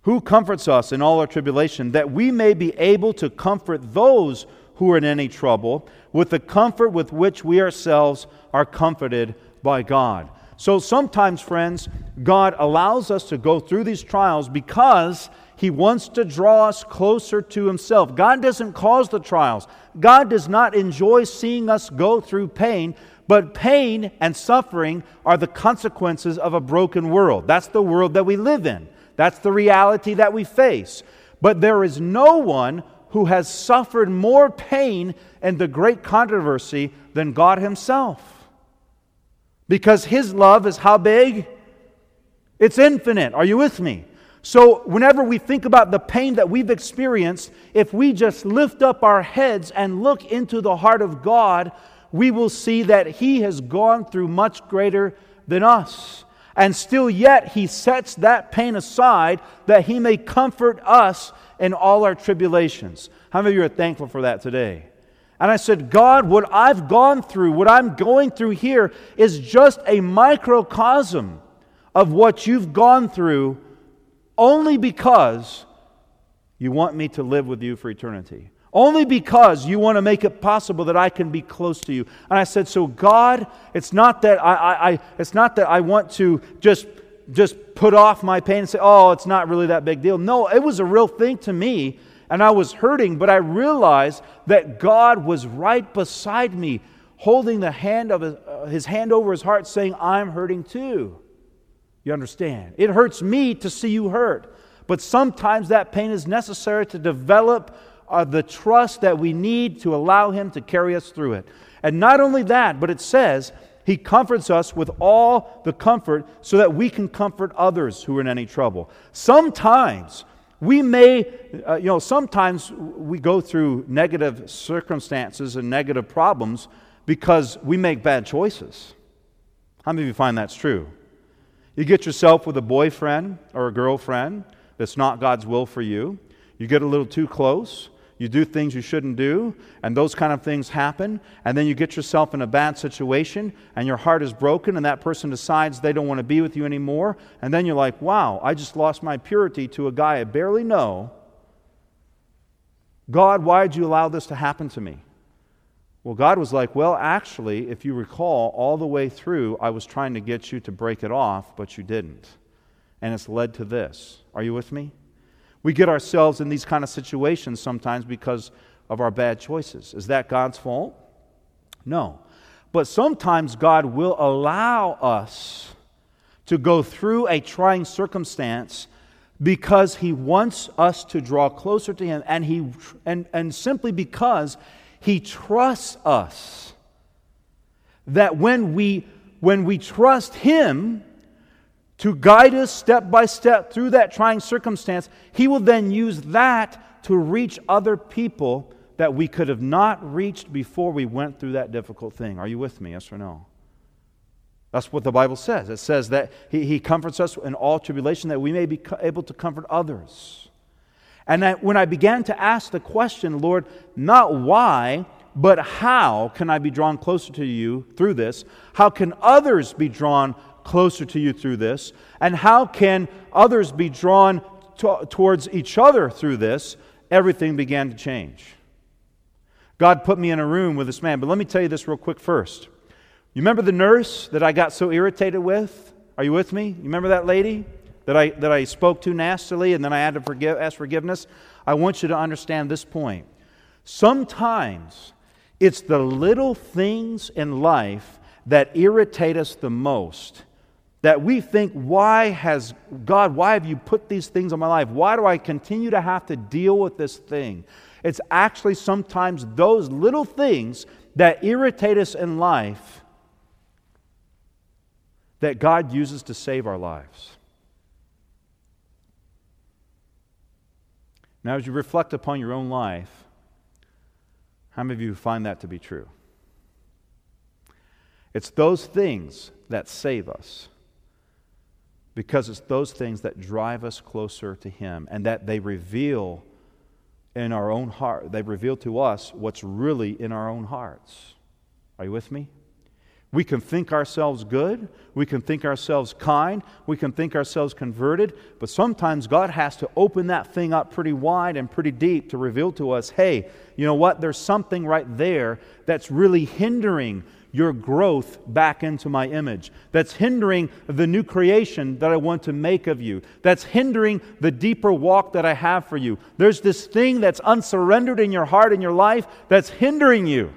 Who comforts us in all our tribulation, that we may be able to comfort those who are in any trouble with the comfort with which we ourselves are comforted by God. So sometimes, friends, God allows us to go through these trials because He wants to draw us closer to Himself. God doesn't cause the trials, God does not enjoy seeing us go through pain. But pain and suffering are the consequences of a broken world. That's the world that we live in. That's the reality that we face. But there is no one who has suffered more pain and the great controversy than God Himself. Because His love is how big? It's infinite. Are you with me? So, whenever we think about the pain that we've experienced, if we just lift up our heads and look into the heart of God, we will see that He has gone through much greater than us. And still yet, he sets that pain aside that he may comfort us in all our tribulations. How many of you are thankful for that today? And I said, God, what I've gone through, what I'm going through here, is just a microcosm of what you've gone through only because you want me to live with you for eternity only because you want to make it possible that I can be close to you. And I said, So, God, it's not that I, I, I, it's not that I want to just, just put off my pain and say, Oh, it's not really that big deal. No, it was a real thing to me, and I was hurting, but I realized that God was right beside me, holding the hand of his, uh, his hand over his heart, saying, I'm hurting too. You understand? It hurts me to see you hurt. But sometimes that pain is necessary to develop are the trust that we need to allow Him to carry us through it. And not only that, but it says He comforts us with all the comfort so that we can comfort others who are in any trouble. Sometimes we may, uh, you know, sometimes we go through negative circumstances and negative problems because we make bad choices. How many of you find that's true? You get yourself with a boyfriend or a girlfriend that's not God's will for you. You get a little too close you do things you shouldn't do, and those kind of things happen, and then you get yourself in a bad situation, and your heart is broken, and that person decides they don't want to be with you anymore, and then you're like, wow, I just lost my purity to a guy I barely know. God, why did you allow this to happen to me? Well, God was like, well, actually, if you recall, all the way through, I was trying to get you to break it off, but you didn't. And it's led to this. Are you with me? We get ourselves in these kind of situations sometimes because of our bad choices. Is that God's fault? No. But sometimes God will allow us to go through a trying circumstance because he wants us to draw closer to him and he and, and simply because he trusts us that when we when we trust him to guide us step by step through that trying circumstance, He will then use that to reach other people that we could have not reached before we went through that difficult thing. Are you with me? Yes or no? That's what the Bible says. It says that He, he comforts us in all tribulation that we may be able to comfort others. And when I began to ask the question, Lord, not why, but how can I be drawn closer to you through this? How can others be drawn closer to you through this? And how can others be drawn to, towards each other through this? Everything began to change. God put me in a room with this man. But let me tell you this real quick first. You remember the nurse that I got so irritated with? Are you with me? You remember that lady that I, that I spoke to nastily and then I had to forgive, ask forgiveness? I want you to understand this point. Sometimes it's the little things in life that irritate us the most. That we think, why has God, why have you put these things on my life? Why do I continue to have to deal with this thing? It's actually sometimes those little things that irritate us in life that God uses to save our lives. Now, as you reflect upon your own life, how many of you find that to be true? It's those things that save us because it's those things that drive us closer to Him and that they reveal in our own heart, they reveal to us what's really in our own hearts. Are you with me? We can think ourselves good. We can think ourselves kind. We can think ourselves converted. But sometimes God has to open that thing up pretty wide and pretty deep to reveal to us hey, you know what? There's something right there that's really hindering your growth back into my image. That's hindering the new creation that I want to make of you. That's hindering the deeper walk that I have for you. There's this thing that's unsurrendered in your heart and your life that's hindering you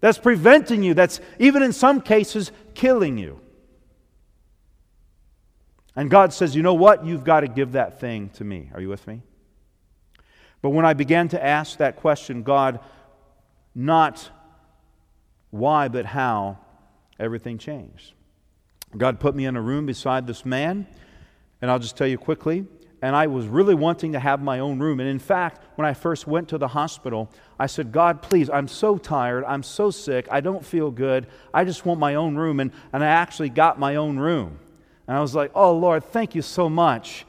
that's preventing you, that's even in some cases killing you. And God says, you know what? You've got to give that thing to me. Are you with me? But when I began to ask that question, God, not why, but how, everything changed. God put me in a room beside this man, and I'll just tell you quickly and I was really wanting to have my own room. And in fact, when I first went to the hospital, I said, God, please, I'm so tired. I'm so sick. I don't feel good. I just want my own room. And, and I actually got my own room. And I was like, oh, Lord, thank you so much.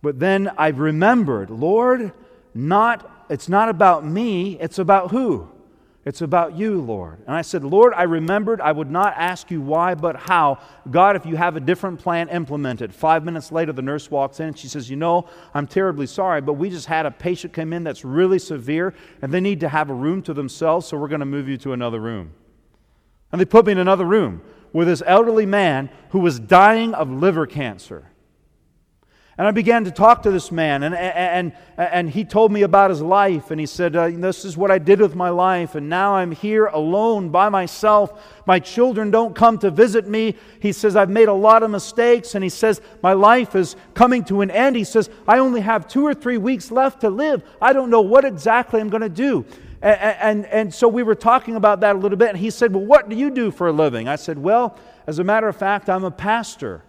But then I remembered, Lord, not, it's not about me, it's about who? It's about you, Lord. And I said, Lord, I remembered I would not ask you why, but how. God, if you have a different plan, implement it. Five minutes later, the nurse walks in and she says, You know, I'm terribly sorry, but we just had a patient come in that's really severe and they need to have a room to themselves, so we're going to move you to another room. And they put me in another room with this elderly man who was dying of liver cancer. And I began to talk to this man, and, and, and he told me about his life. And he said, uh, This is what I did with my life, and now I'm here alone by myself. My children don't come to visit me. He says, I've made a lot of mistakes. And he says, My life is coming to an end. He says, I only have two or three weeks left to live. I don't know what exactly I'm going to do. And, and, and so we were talking about that a little bit. And he said, Well, what do you do for a living? I said, Well, as a matter of fact, I'm a pastor.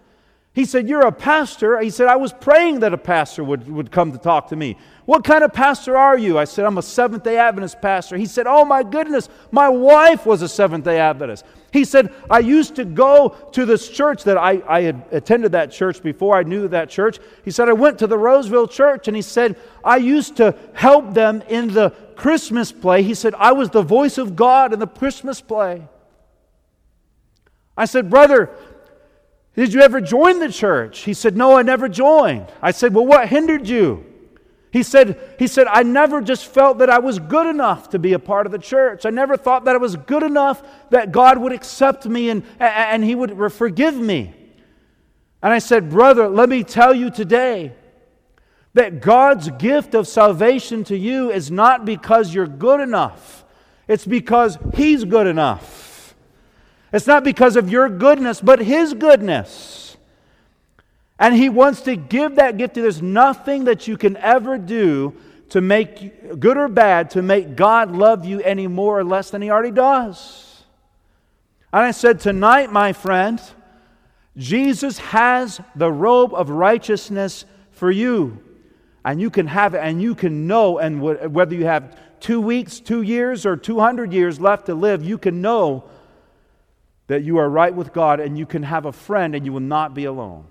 He said, You're a pastor. He said, I was praying that a pastor would, would come to talk to me. What kind of pastor are you? I said, I'm a Seventh day Adventist pastor. He said, Oh my goodness, my wife was a Seventh day Adventist. He said, I used to go to this church that I, I had attended that church before I knew that church. He said, I went to the Roseville church and he said, I used to help them in the Christmas play. He said, I was the voice of God in the Christmas play. I said, Brother, did you ever join the church? He said, No, I never joined. I said, Well, what hindered you? He said, he said, I never just felt that I was good enough to be a part of the church. I never thought that I was good enough that God would accept me and, and He would forgive me. And I said, Brother, let me tell you today that God's gift of salvation to you is not because you're good enough, it's because He's good enough. It's not because of your goodness, but His goodness. And He wants to give that gift to you. There's nothing that you can ever do to make, good or bad, to make God love you any more or less than He already does. And I said, Tonight, my friend, Jesus has the robe of righteousness for you. And you can have it, and you can know, and whether you have two weeks, two years, or 200 years left to live, you can know that you are right with God and you can have a friend and you will not be alone.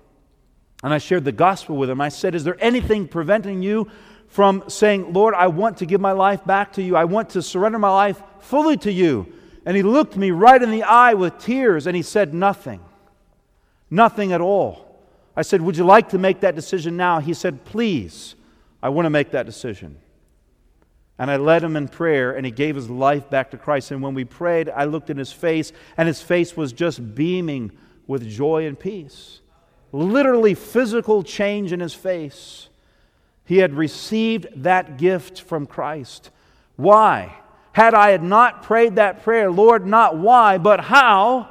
And I shared the gospel with him. I said, Is there anything preventing you from saying, Lord, I want to give my life back to you? I want to surrender my life fully to you. And he looked me right in the eye with tears and he said, Nothing. Nothing at all. I said, Would you like to make that decision now? He said, Please, I want to make that decision. And I led him in prayer, and he gave his life back to Christ. And when we prayed, I looked in his face, and his face was just beaming with joy and peace. Literally, physical change in his face. He had received that gift from Christ. Why? Had I had not prayed that prayer, Lord, not why, but how,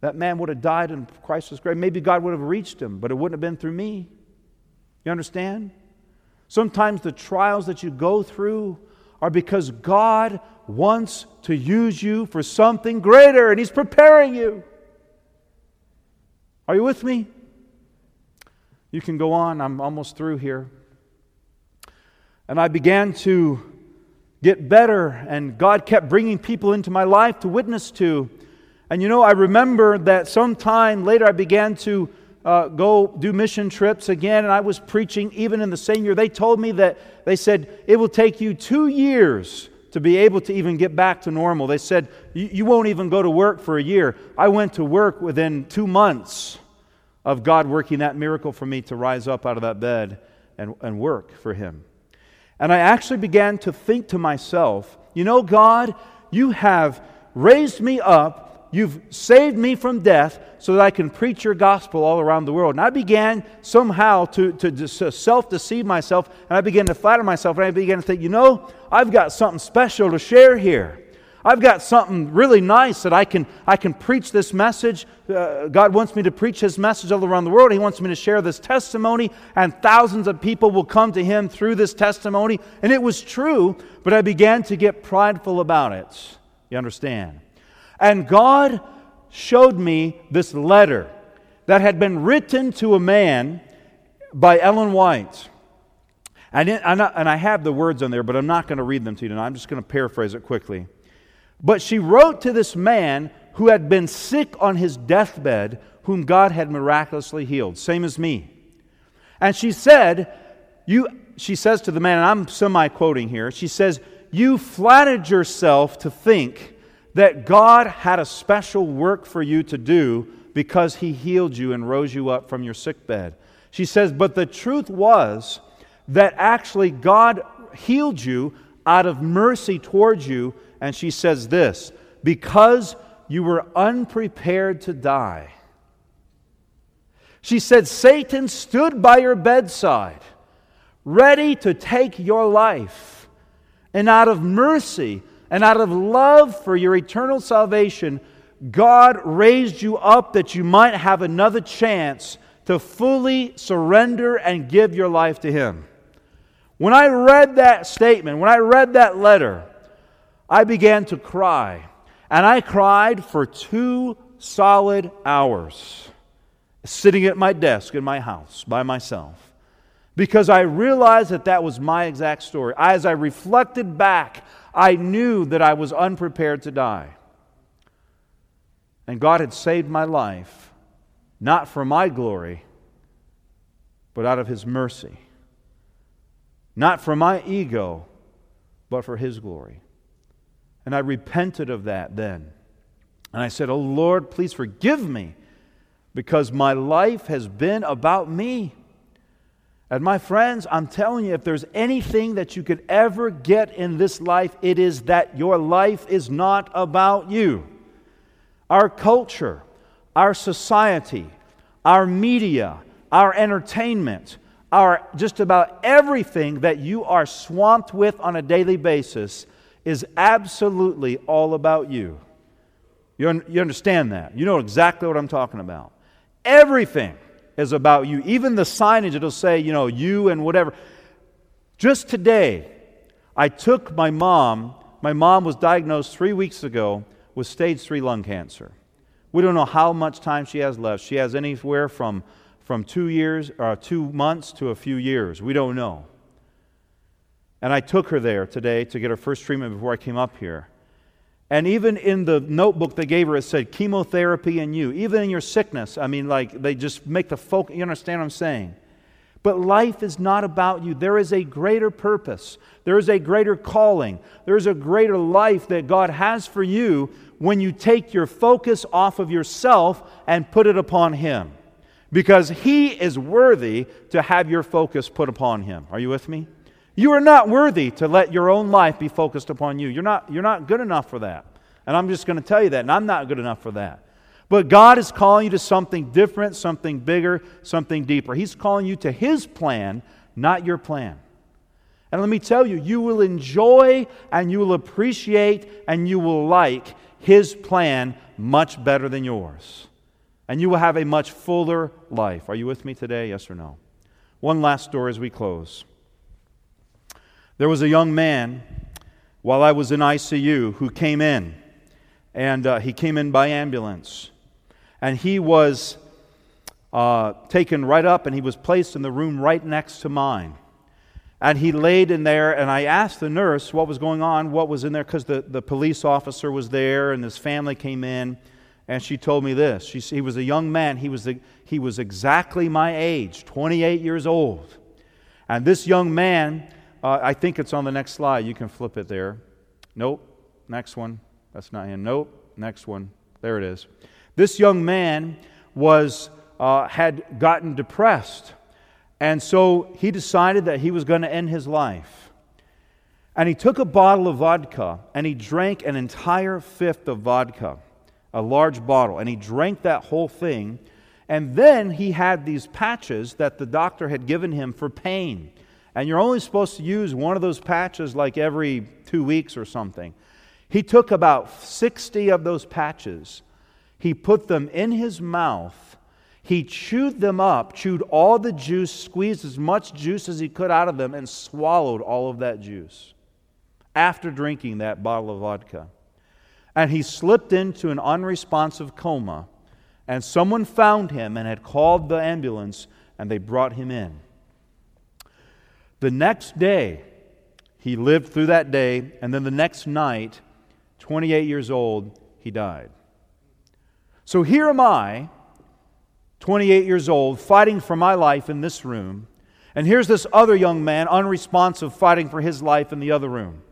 that man would have died in Christ's grave. Maybe God would have reached him, but it wouldn't have been through me. You understand? Sometimes the trials that you go through are because God wants to use you for something greater and He's preparing you. Are you with me? You can go on. I'm almost through here. And I began to get better, and God kept bringing people into my life to witness to. And you know, I remember that sometime later I began to uh, go do mission trips again, and I was preaching even in the same year. They told me that, they said, it will take you two years to be able to even get back to normal. They said, you won't even go to work for a year. I went to work within two months of God working that miracle for me to rise up out of that bed and, and work for Him. And I actually began to think to myself, you know, God, you have raised me up You've saved me from death so that I can preach your gospel all around the world. And I began somehow to, to self deceive myself, and I began to flatter myself, and I began to think, you know, I've got something special to share here. I've got something really nice that I can, I can preach this message. Uh, God wants me to preach His message all around the world. He wants me to share this testimony, and thousands of people will come to Him through this testimony. And it was true, but I began to get prideful about it. You understand? And God showed me this letter that had been written to a man by Ellen White. And, it, and, I, and I have the words on there, but I'm not going to read them to you tonight. I'm just going to paraphrase it quickly. But she wrote to this man who had been sick on his deathbed, whom God had miraculously healed, same as me. And she said, you, she says to the man, and I'm semi quoting here, she says, You flattered yourself to think that God had a special work for you to do because He healed you and rose you up from your sick bed. She says, But the truth was that actually God healed you out of mercy towards you. And she says this because you were unprepared to die. She said, Satan stood by your bedside, ready to take your life. And out of mercy, and out of love for your eternal salvation, God raised you up that you might have another chance to fully surrender and give your life to Him. When I read that statement, when I read that letter, I began to cry. And I cried for two solid hours, sitting at my desk in my house by myself, because I realized that that was my exact story. As I reflected back I knew that I was unprepared to die. And God had saved my life, not for my glory, but out of His mercy. Not for my ego, but for His glory. And I repented of that then. And I said, Oh Lord, please forgive me because my life has been about me. And my friends, I'm telling you, if there's anything that you could ever get in this life, it is that your life is not about you. Our culture, our society, our media, our entertainment, our just about everything that you are swamped with on a daily basis is absolutely all about you. You, un- you understand that? You know exactly what I'm talking about. Everything is about you. Even the signage, it'll say, you know, you and whatever. Just today, I took my mom, my mom was diagnosed three weeks ago with stage three lung cancer. We don't know how much time she has left. She has anywhere from, from two years or uh, two months to a few years. We don't know. And I took her there today to get her first treatment before I came up here. And even in the notebook they gave her, it said chemotherapy and you. Even in your sickness, I mean, like they just make the focus. You understand what I'm saying? But life is not about you. There is a greater purpose, there is a greater calling, there is a greater life that God has for you when you take your focus off of yourself and put it upon Him. Because He is worthy to have your focus put upon Him. Are you with me? You are not worthy to let your own life be focused upon you. You're not, you're not good enough for that. And I'm just going to tell you that, and I'm not good enough for that. But God is calling you to something different, something bigger, something deeper. He's calling you to His plan, not your plan. And let me tell you, you will enjoy and you will appreciate and you will like His plan much better than yours. And you will have a much fuller life. Are you with me today? Yes or no? One last story as we close. There was a young man while I was in ICU who came in, and uh, he came in by ambulance. And he was uh, taken right up and he was placed in the room right next to mine. And he laid in there, and I asked the nurse what was going on, what was in there, because the, the police officer was there and his family came in. And she told me this. She, he was a young man. He was, the, he was exactly my age, 28 years old. And this young man uh, I think it's on the next slide. You can flip it there. Nope. Next one. That's not him. Nope. Next one. There it is. This young man was uh, had gotten depressed, and so he decided that he was going to end his life. And he took a bottle of vodka and he drank an entire fifth of vodka, a large bottle, and he drank that whole thing. And then he had these patches that the doctor had given him for pain and you're only supposed to use one of those patches like every two weeks or something. He took about 60 of those patches, he put them in his mouth, he chewed them up, chewed all the juice, squeezed as much juice as he could out of them, and swallowed all of that juice after drinking that bottle of vodka. And he slipped into an unresponsive coma, and someone found him and had called the ambulance, and they brought him in. The next day, he lived through that day, and then the next night, 28 years old, he died. So here am I, 28 years old, fighting for my life in this room, and here's this other young man, unresponsive, fighting for his life in the other room.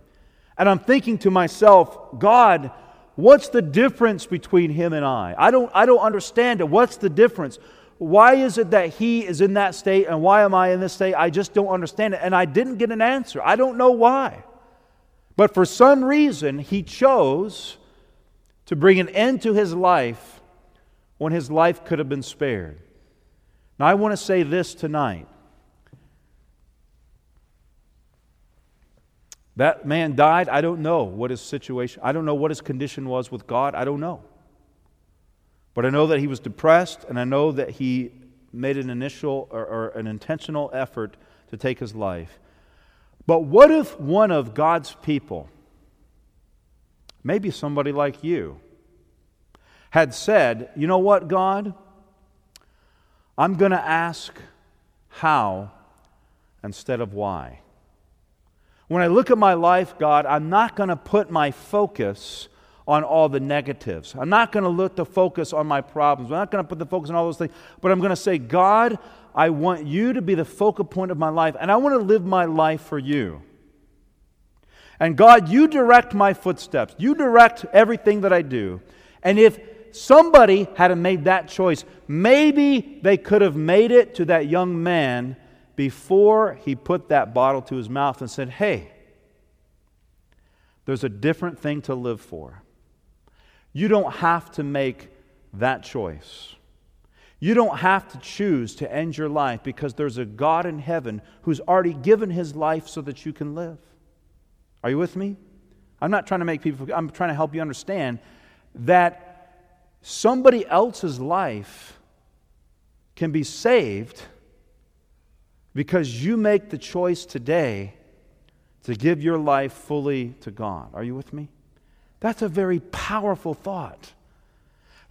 And I'm thinking to myself, God, what's the difference between him and I? I don't, I don't understand it. What's the difference? Why is it that he is in that state and why am I in this state? I just don't understand it. And I didn't get an answer. I don't know why. But for some reason, he chose to bring an end to his life when his life could have been spared. Now, I want to say this tonight. That man died. I don't know what his situation, I don't know what his condition was with God. I don't know. But I know that he was depressed, and I know that he made an initial or, or, an intentional effort to take his life. But what if one of God's people, maybe somebody like you, had said, You know what, God? I'm going to ask how instead of why. When I look at my life, God, I'm not going to put my focus on all the negatives. I'm not going to look the focus on my problems. I'm not going to put the focus on all those things, but I'm going to say, God, I want you to be the focal point of my life, and I want to live my life for you. And God, you direct my footsteps. You direct everything that I do. And if somebody had made that choice, maybe they could have made it to that young man before he put that bottle to his mouth and said, Hey, there's a different thing to live for. You don't have to make that choice. You don't have to choose to end your life because there's a God in heaven who's already given his life so that you can live. Are you with me? I'm not trying to make people, I'm trying to help you understand that somebody else's life can be saved because you make the choice today to give your life fully to God. Are you with me? That's a very powerful thought.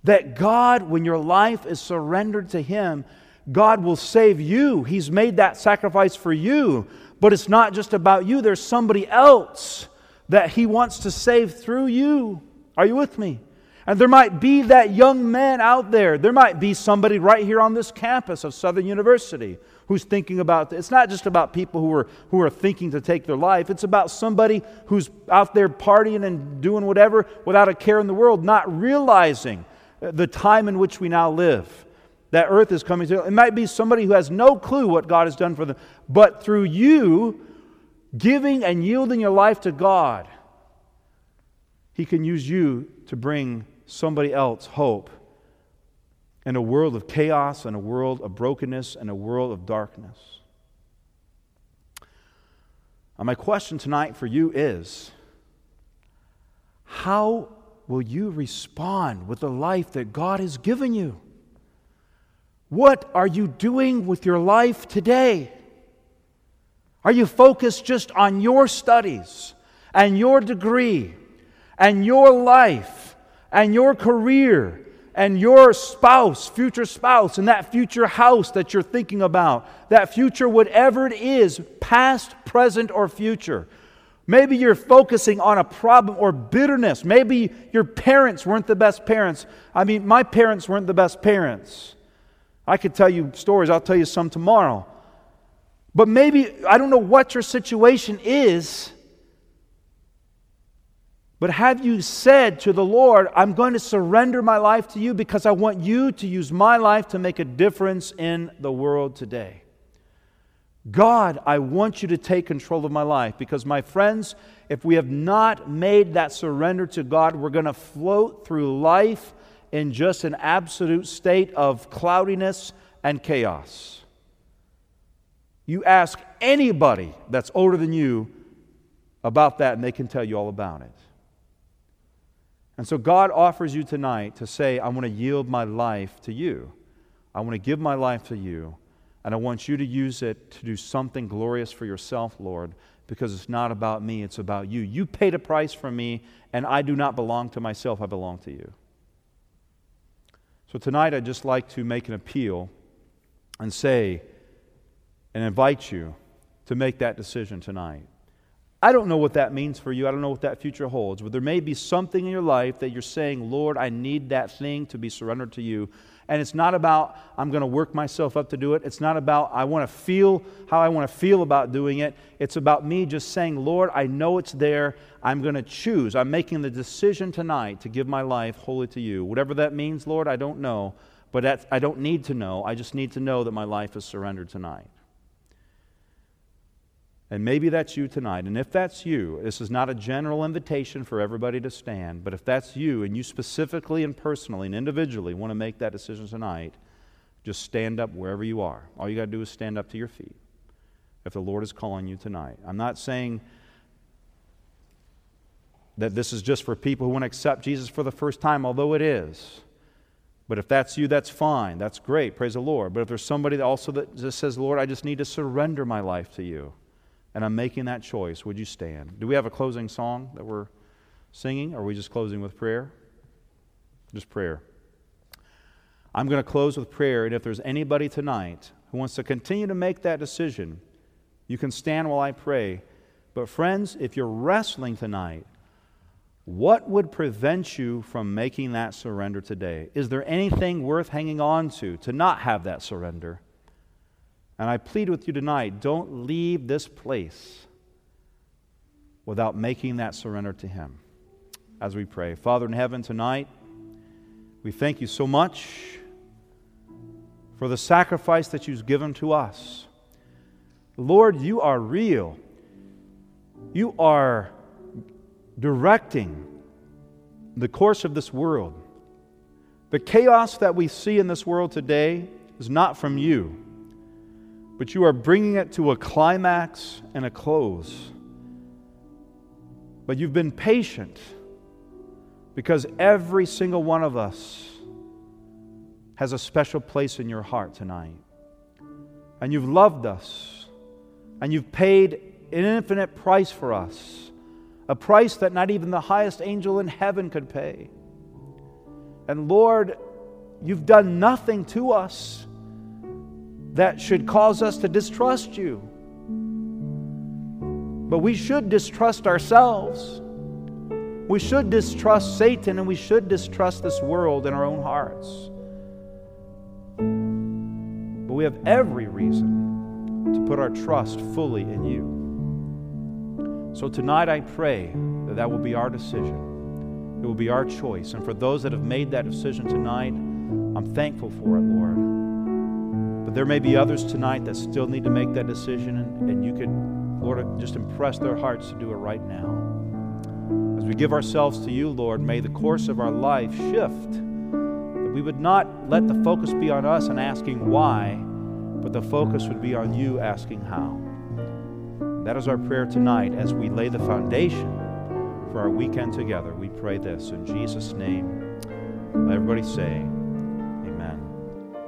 That God, when your life is surrendered to Him, God will save you. He's made that sacrifice for you. But it's not just about you, there's somebody else that He wants to save through you. Are you with me? And there might be that young man out there. There might be somebody right here on this campus of Southern University who's thinking about it's not just about people who are who are thinking to take their life. It's about somebody who's out there partying and doing whatever without a care in the world, not realizing uh, the time in which we now live. That earth is coming to. It might be somebody who has no clue what God has done for them, but through you giving and yielding your life to God, He can use you to bring somebody else hope in a world of chaos, in a world of brokenness, in a world of darkness. And my question tonight for you is how will you respond with the life that God has given you? What are you doing with your life today? Are you focused just on your studies and your degree and your life and your career and your spouse, future spouse, and that future house that you're thinking about, that future, whatever it is, past, present, or future. Maybe you're focusing on a problem or bitterness. Maybe your parents weren't the best parents. I mean, my parents weren't the best parents. I could tell you stories, I'll tell you some tomorrow. But maybe, I don't know what your situation is, but have you said to the Lord, I'm going to surrender my life to you because I want you to use my life to make a difference in the world today? God, I want you to take control of my life because, my friends, if we have not made that surrender to God, we're going to float through life in just an absolute state of cloudiness and chaos. You ask anybody that's older than you about that, and they can tell you all about it. And so God offers you tonight to say, I want to yield my life to you. I want to give my life to you. And I want you to use it to do something glorious for yourself, Lord, because it's not about me, it's about you. You paid a price for me, and I do not belong to myself, I belong to you. So tonight, I'd just like to make an appeal and say and invite you to make that decision tonight. I don't know what that means for you. I don't know what that future holds. But there may be something in your life that you're saying, Lord, I need that thing to be surrendered to you. And it's not about, I'm going to work myself up to do it. It's not about, I want to feel how I want to feel about doing it. It's about me just saying, Lord, I know it's there. I'm going to choose. I'm making the decision tonight to give my life wholly to you. Whatever that means, Lord, I don't know. But I don't need to know. I just need to know that my life is surrendered tonight. And maybe that's you tonight. And if that's you, this is not a general invitation for everybody to stand, but if that's you and you specifically and personally and individually want to make that decision tonight, just stand up wherever you are. All you got to do is stand up to your feet if the Lord is calling you tonight. I'm not saying that this is just for people who want to accept Jesus for the first time, although it is. But if that's you, that's fine. That's great. Praise the Lord. But if there's somebody that also that just says, Lord, I just need to surrender my life to you and I'm making that choice, would you stand? Do we have a closing song that we're singing, or are we just closing with prayer? Just prayer. I'm going to close with prayer, and if there's anybody tonight who wants to continue to make that decision, you can stand while I pray. But, friends, if you're wrestling tonight, what would prevent you from making that surrender today? Is there anything worth hanging on to to not have that surrender? And I plead with you tonight don't leave this place without making that surrender to Him as we pray. Father in heaven, tonight, we thank you so much for the sacrifice that you've given to us. Lord, you are real. You are directing the course of this world. The chaos that we see in this world today is not from you but you are bringing it to a climax and a close. But you've been patient because every single one of us has a special place in your heart tonight. And you've loved us, and you've paid an infinite price for us, a price that not even the highest angel in heaven could pay. And Lord, you've done nothing to us that should cause us to distrust you. But we should distrust ourselves. We should distrust Satan and we should distrust this world in our own hearts. But we have every reason to put our trust fully in you. So tonight I pray that that will be our decision. It will be our choice. And for those that have made that decision tonight, I'm thankful for it, Lord. But there may be others tonight that still need to make that decision, and, and you could, Lord, just impress their hearts to do it right now. As we give ourselves to you, Lord, may the course of our life shift. That we would not let the focus be on us and asking why, but the focus would be on you asking how. That is our prayer tonight as we lay the foundation for our weekend together. We pray this in Jesus' name. Let everybody say.